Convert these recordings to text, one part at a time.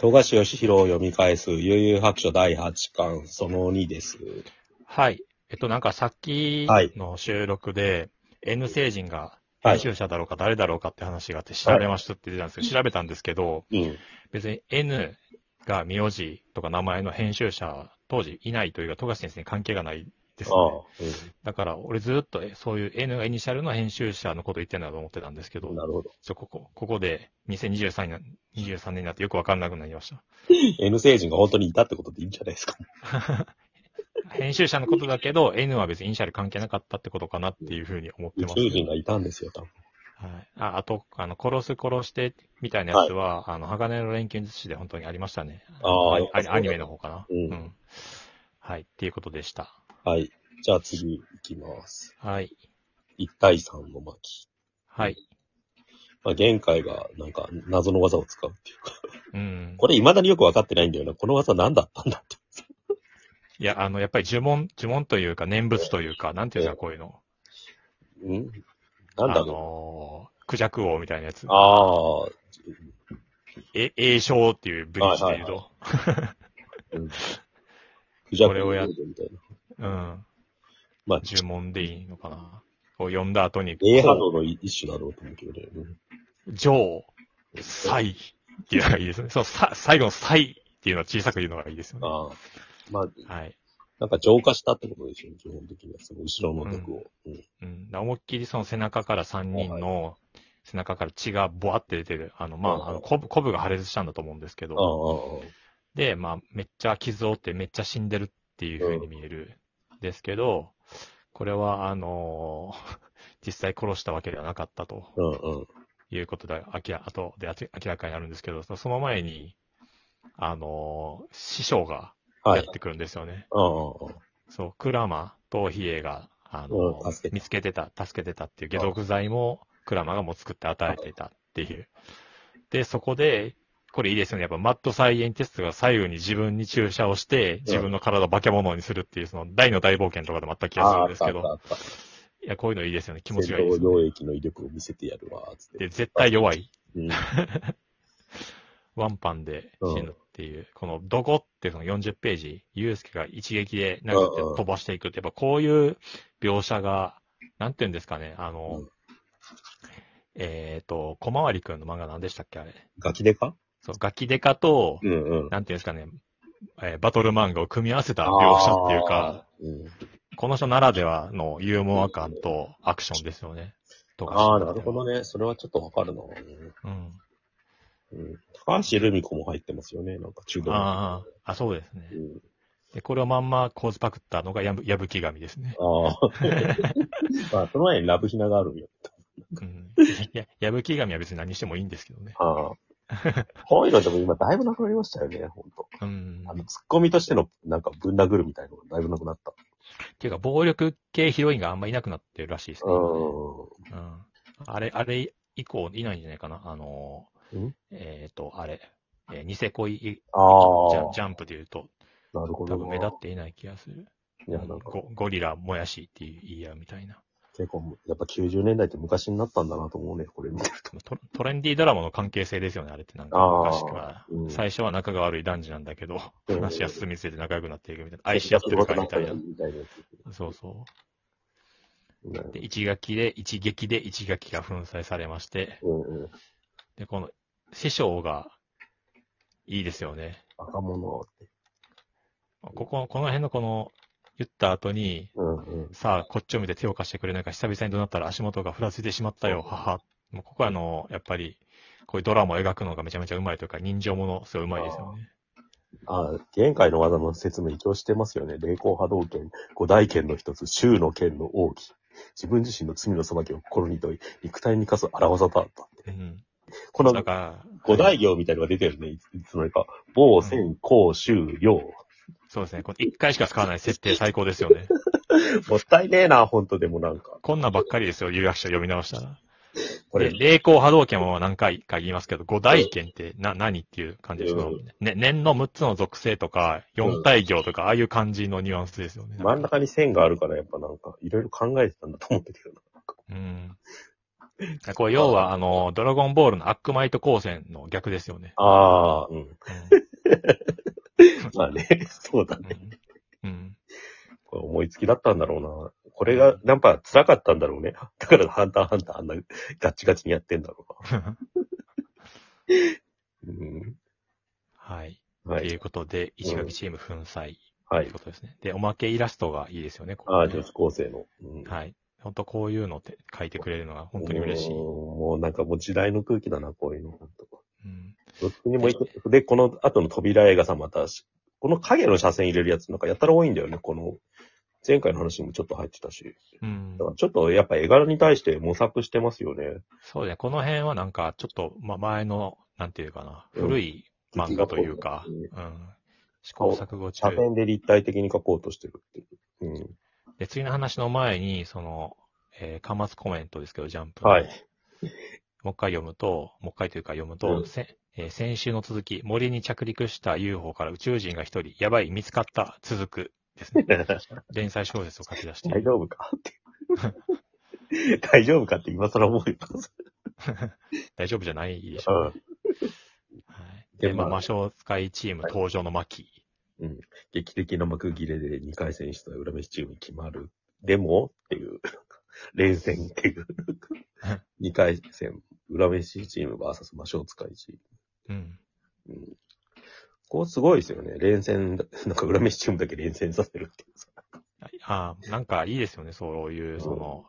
富樫義弘を読み返す、悠々白書第8巻、その2です。はい。えっと、なんかさっきの収録で、N 星人がはい編集者だろうか誰だろうかって話があって調べましたって言ってたんですけど、調べたんですけど、うん。別に N が名字とか名前の編集者、当時いないというか、富樫先生に関係がないですああね。、だから、俺ずっとえそういう N がイニシャルの編集者のこと言ってんだと思ってたんですけどうん。、なるほど。ちょここ、ここで2023年にな23年になってよくわかんなくなりました。N 星人が本当にいたってことでいいんじゃないですか。編集者のことだけど、N は別にイニシャル関係なかったってことかなっていうふうに思って宇ます、宙人がいたんですよ、多分。はい。あ、あと、あの、殺す殺してみたいなやつは、あの、鋼の錬金術師で本当にありましたね。ああアニアニメの方かな。うんはい。っていうことでした。はい。じゃあ次行きます。はい。1対3の巻。はい。まあ、玄海がなんか謎の技を使うっていうか。うん。これ未だによくわかってないんだよな。この技何だったんだって。いや、あの、やっぱり呪文、呪文というか、念仏というか、なんていうんですか、こういうの。ん？なんだあろのー、クジャク王みたいなやつう。。ああ、え、栄唱っていうブリッジで言うと。うん。クジャクこれをやみたいな。うん。まあ、呪文でいいのかな。こう読んだ後に、英波動の一種だろうと思うけどね。うん上、祭っていうのがいいですね。そう、さ、最後の祭っていうのは小さく言うのがいいですよね。ああ。まあ、はい。なんか浄化したってことでしょ、基本的には。その後ろの毒を。うん。うん。だ思いっきりその背中から3人の背中から血がボワって出てる。あの、まあ、あの、コブ、コブが破裂したんだと思うんですけああ、ど、あで、まあ、めっちゃ傷を負ってめっちゃ死んでるっていう風に見える。ですけど、これは、あのー 実際殺したわけではなかったとあ、うんうん。いうことで、明ら、後で明らかになるんですけど、その前に、あのー師匠がはい。やってくるんですよね。ああ、ああそう、クラマとヒエが、あの、うん助けた見つけてた、助けてたっていう解毒剤も、クラマがもう作って与えてたっていう。で、そこで、これいいですよね。やっぱマッドサイエンティストが左右に自分に注射をして、自分の体を化け物にするっていう、その大の大冒険とかでもあった気がするんですけど、いや、こういうのいいですよね。気た持ちがいいですね、闘領域の威力を見せてやるわ、つって。で、絶対弱い。うん。ワンパンで死ぬっていう、このどこってその40ページ、ユースケが一撃で殴って飛ばしていくって、やっぱこういう描写が、なんていうんですかね、あの、うんえっ、と、小回りくんの漫画何でしたっけあれ。ガキデカ？そう、ガキデカと、うんうん。なんていうんですかね、えーバトル漫画を組み合わせた描写っていうか。うんこの人ならではのユーモア感とアクションですよね。ああ、なるほどね。それはちょっとわかるな。うん。うん。高橋留美子も入ってますよね。なんか中道ああ、あ、そうですねう。ん。で、これをまんま構図パクったのがやぶ、やぶき神ですね。ああ。まあ、その前にラブヒナがあるんよ。うん。いや、やぶき神は別に何してもいいんですけどね。ああ。こういうのでも今だいぶなくなりましたよね、ほんと。うん。あの、ツッコミとしての、なんか、ぶん殴るみたいなのがだいぶなくなった。っていうか、暴力系ヒロインがあんまいなくなってるらしいですね。ううん。あれ、あれ以降いないんじゃないかな。あのん？えっ、と、あれ、えーニセ恋ジああ。ャジャンプで言うと、なるほどな。多分目立っていない気がする。いや、なんか、ゴゴリラもやしっていう言い合うみたいな。結構、やっぱ90年代って昔になったんだなと思うね、これ見てると。トトレンディードラマの関係性ですよね、あれってなんか昔から。うん最初は仲が悪い男児なんだけど、うん話が進みつれて仲良くなっていくみたいな。愛し合ってるからみたいな。そうそねう。で、一撃で、一撃で一撃が粉砕されまして、うんうん。で、この、師匠が、いいですよね。若者って。ここ、この辺のこの、言った後に、うんうん。さあ、こっちを見て手を貸してくれないか、久々に怒鳴ったら足元がふらついてしまったよ、母。もうここはあの、やっぱり、こういうドラマを描くのがめちゃめちゃうまいというか、人情もの、すごいうまいですよね。ああ、限界の技の説明一応してますよね。霊光波動拳、五大剣の一つ、衆の剣の奥義。自分自身の罪の裁きを心に問い、肉体に課す荒技だったって。うん。この五大行みたいなのが出てるね。いつの間にか。某、千、公、衆、量。そうですね。こ回しか使わない設定最高ですよね。もったいねえな、ほんとでもなんか。こんなんばっかりですよ、有楽書読み直したら。これで、、霊光波動拳は何回か言いますけど、五大剣ってな、何っていう感じですようんね。念の6つの属性とか、四大行とか、ああいう感じのニュアンスですよね。真ん中に線があるからやっぱなんか、いろいろ考えてたんだと思ってるけどな。うん。これ要は、あの、ドラゴンボールのアックマイト光線の逆ですよね。ああ、うん。う んまあね、そうだね。うん。これ思いつきだったんだろうな。これが、なんか辛かったんだろうね。だからハンターハンターあんなガッチガチにやってんだろうな。うん。はい。はい。ということで、石垣チーム粉砕というはい。ことですね。で、おまけイラストがいいですよね、こああ、こね女子高生の。うんはい。本当こういうのって書いてくれるのが本当に嬉しい。うんもうなんかもう時代の空気だな、こういうの。本当にも行く。で、この後の扉映画さんまた、この影の車線入れるやつなんかやったら多いんだよね、この、前回の話にもちょっと入ってたし。うんだか。らちょっとやっぱ絵柄に対して模索してますよね。そうね、この辺はなんか、ちょっと、ま、前の、なんていうかな、うん古い漫画というか、ううんん。試行錯誤中車。線で立体的に描こうとしてるっていう。うん。で、次の話の前に、その、えー、端末コメントですけど、ジャンプの。はい。もう一回読むと、もう一回というか読むと、うんせえー先週の続き、森に着陸した UFO から宇宙人が一人、やばい、見つかった、続く、ですね。連載小説を書き出して。大丈夫か？って。大丈夫かって今更思うよ。大丈夫じゃないでしょう、うん。はい。で、まあ、でまあ魔性使いチーム登場の巻。うん。劇的な幕切れで2回戦出裏飯チームに決まる。でもっていう、連戦っていう。2回戦、裏飯チーム VS 魔性使いチーうん。ム。うん。こうすごいですよね。連戦だ、なんか裏飯チームだけ連戦させるっていうさ。ああ、なんかいいですよね、そういうう、んその、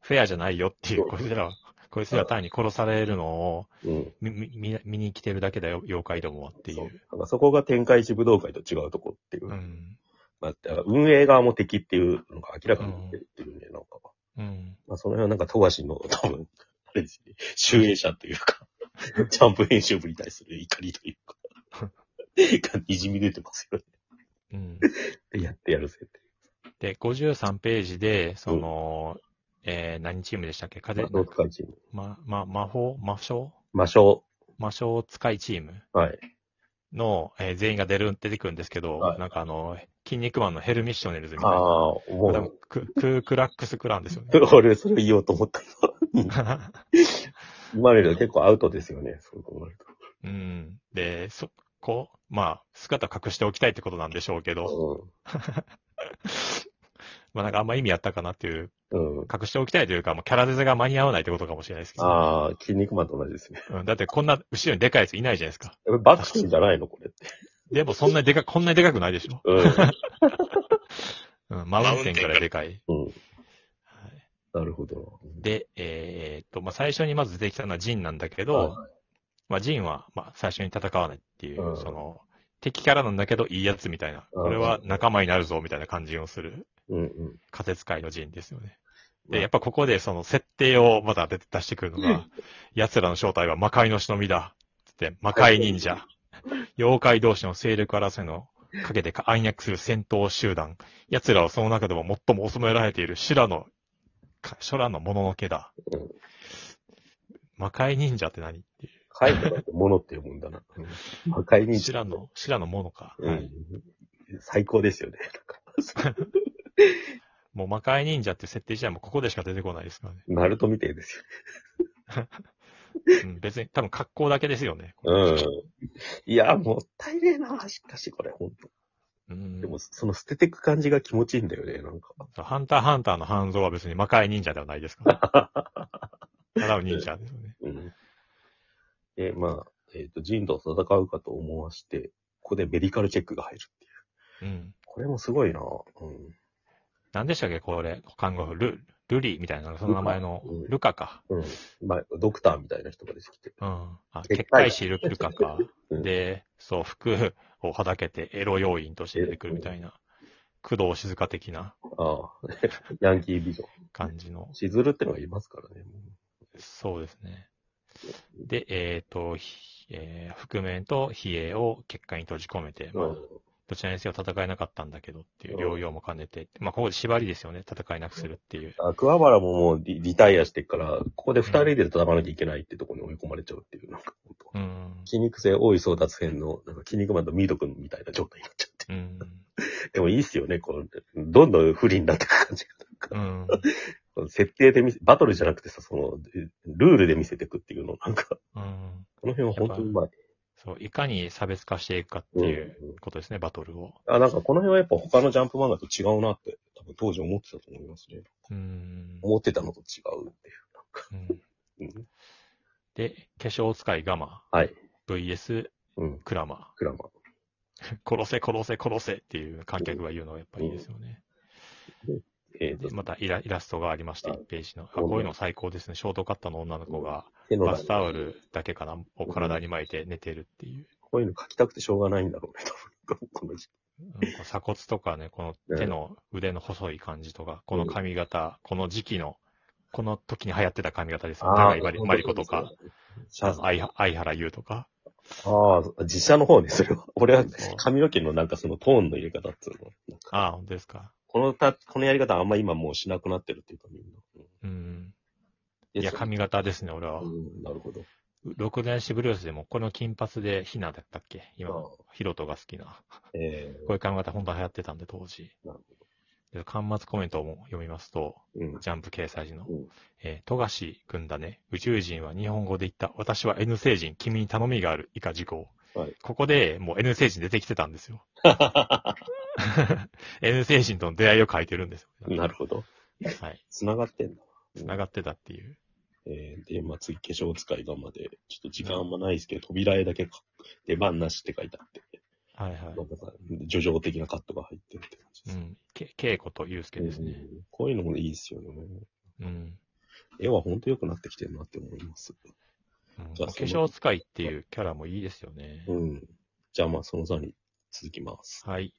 フェアじゃないよっていう、こいつらは、こいつらは単に殺されるのをうん。見見見見に来てるだけだよ、妖怪どもはっていそうう。なんかそこが天下一武道会と違うとこっていう。うん。まあ、運営側も敵っていうのが明らかになってるっていうね、なんか。うん。まあ、その辺はなんか、富樫の多分、あれですね、集英者というか、ジャンプ編集部に対する怒りというか、がにじみ出てますよね。うん。でやってやるぜって。で、53ページで、その、えー、何チームでしたっけ？風、魔法使いチーム。ま、ま、魔法？魔性？魔性。魔性使いチーム？はい。の、えー全員が出る、出てくるんですけど、はいなんかあの、筋肉マンのヘルミッショネルズみたいな。ああ、思多分う。ククークラックスクランですよね。俺、それ言おうと思った 今。今まで結構アウトですよね、そう考えるうん。で、そこ、まあ、姿隠しておきたいってことなんでしょうけど、と。まあなんかあんま意味あったかなっていう、うん。うん。隠しておきたいというか、もうキャラデザが間に合わないってことかもしれないですけど、ああ、筋肉マンと同じですね。うん、だってこんな後ろにでかいやついないじゃないですか。バクシンじゃないのこれって。でもそんなにでか、こんなにでかくないでしょ。うん。うん、マウンテンからでかい。うん。はいなるほど。で、えーっと、まあ最初にまず出てきたのはジンなんだけど、はまあジンは、まあ最初に戦わないっていう、うんその、敵キャラなんだけどいいやつみたいな、うんこれは仲間になるぞみたいな感じをするうんうん。仮説界のジンですよね。で、うんやっぱここでその設定をまた出出してくるのが、奴らの正体は魔界の忍びだ。つって、魔界忍者。妖怪同士の勢力争いの陰で暗躍する戦闘集団。奴らはその中でも最も恐められている修羅の、か修羅のもののけだ。うん魔界忍者って何？ってい書いてあるものって読むんだな。うん魔界う。に。修羅の、修羅のものか。うんはい。最高ですよね。もう魔界忍者って設定自体もここでしか出てこないですからね。ナルトみてえですうん、別に多分格好だけですよね。よ。うん。いや、もったいねえな、しかしこれ、ほんと。うんでも、その捨ててく感じが気持ちいいんだよね、なんか。ハンターハンターの半蔵は別に魔界忍者ではないですから。ただの忍者ですよね。うん。で、まあ、えっ、と、ジンと戦うかと思わして、ここでメディカルチェックが入るっていう。うん。これもすごいな。うん。何でしたっけ？これ、看護婦、ル、ルリみたいな、その名前のルカか。うん。まあ、ドクターみたいな人が出てきて。うん。あ、結結界師ルルカか。うんで、そう、服をはだけてエロ要員として出てくるみたいな、工藤静香的なああ、ヤンキービジョン。感じの。しずるってのがいますからね。そうですね。で、えっ、と、ひえー覆面と比叡を結界に閉じ込めて、まあ、どちらにせよ戦えなかったんだけどっていう療養も兼ねて、まあ、ここで縛りですよね。戦えなくするっていう。あ桑原ももうリリタイアしてっから、ここで二人で戦わなきゃいけないってところに追い込まれちゃうっていう、なんか。筋肉性多い争奪編の、なんか筋肉マンとミード君みたいな状態になっちゃって。うん。でもいいっすよね、こう、どんどん不利になってく感じが。うん。設定で見せ、バトルじゃなくてさ、その、ルールで見せていくっていうの、なんか、うん。この辺は本当にうまい。そう、いかに差別化していくかっていううんうんことですね、バトルを。あ、なんかこの辺はやっぱ他のジャンプ漫画と違うなって、多分当時思ってたと思いますね。うん。思ってたのと違うってうんいう。うん、で、化粧使いガマ。はい。VS うん。クラマクラマ。ー。殺せ殺せ殺せっていう観客が言うのがやっぱいいですよね。えっ、で、と、またイライラストがありまして、はい1ページの。あ、こういうの最高ですね。ショートカットの女の子が、バスタオルだけかな、を体に巻いて寝てるっていう。こういうの書きたくてしょうがないんだろうね、多分。この時うんこう鎖骨とかね、この手の腕の細い感じとか、この髪型、この時期の、この時に流行ってた髪型ですよ。長いマリマリコとか、。相相原優とか。あ、実写の方ね、それは。俺は髪の毛のなんかそのトーンの入れ方っていうの。ああ、本当ですか。このた、このやり方あんま今もうしなくなってるっていうか、みんな。うん。うんいや、髪型ですね、俺はう。ん、なるほど。六年シブルースでも、この金髪でひなだったっけ？今ヒロトが好きな。え こういう髪型本当は流行ってたんで、当時。なるで端末コメントも読みますと、えうん。ジャンプ掲載時の、うんえー、富樫くんだね。宇宙人は日本語で言った。私は N 星人。君に頼みがある。以下事項。はいここでもう N 星人出てきてたんですよ。N 星人との出会いを書いてるんですよ。なるほど。はい。繋がってんだ。繋がってたっていう。えー、で、まあ、次、化粧使いがまで、ちょっと時間あんまないですけど、扉絵だけか出番なしって書いてあって、はいはい。なんかさ、叙情的なカットが入ってるって感じです。うん。け、稽古と祐介ですね。うんこういうのもいいですよね。うん。絵は本当良くなってきてるなって思います。うん化じゃあその粧使いっていうキャラもいいですよね。うん。じゃあまあ、その座に続きます。はい。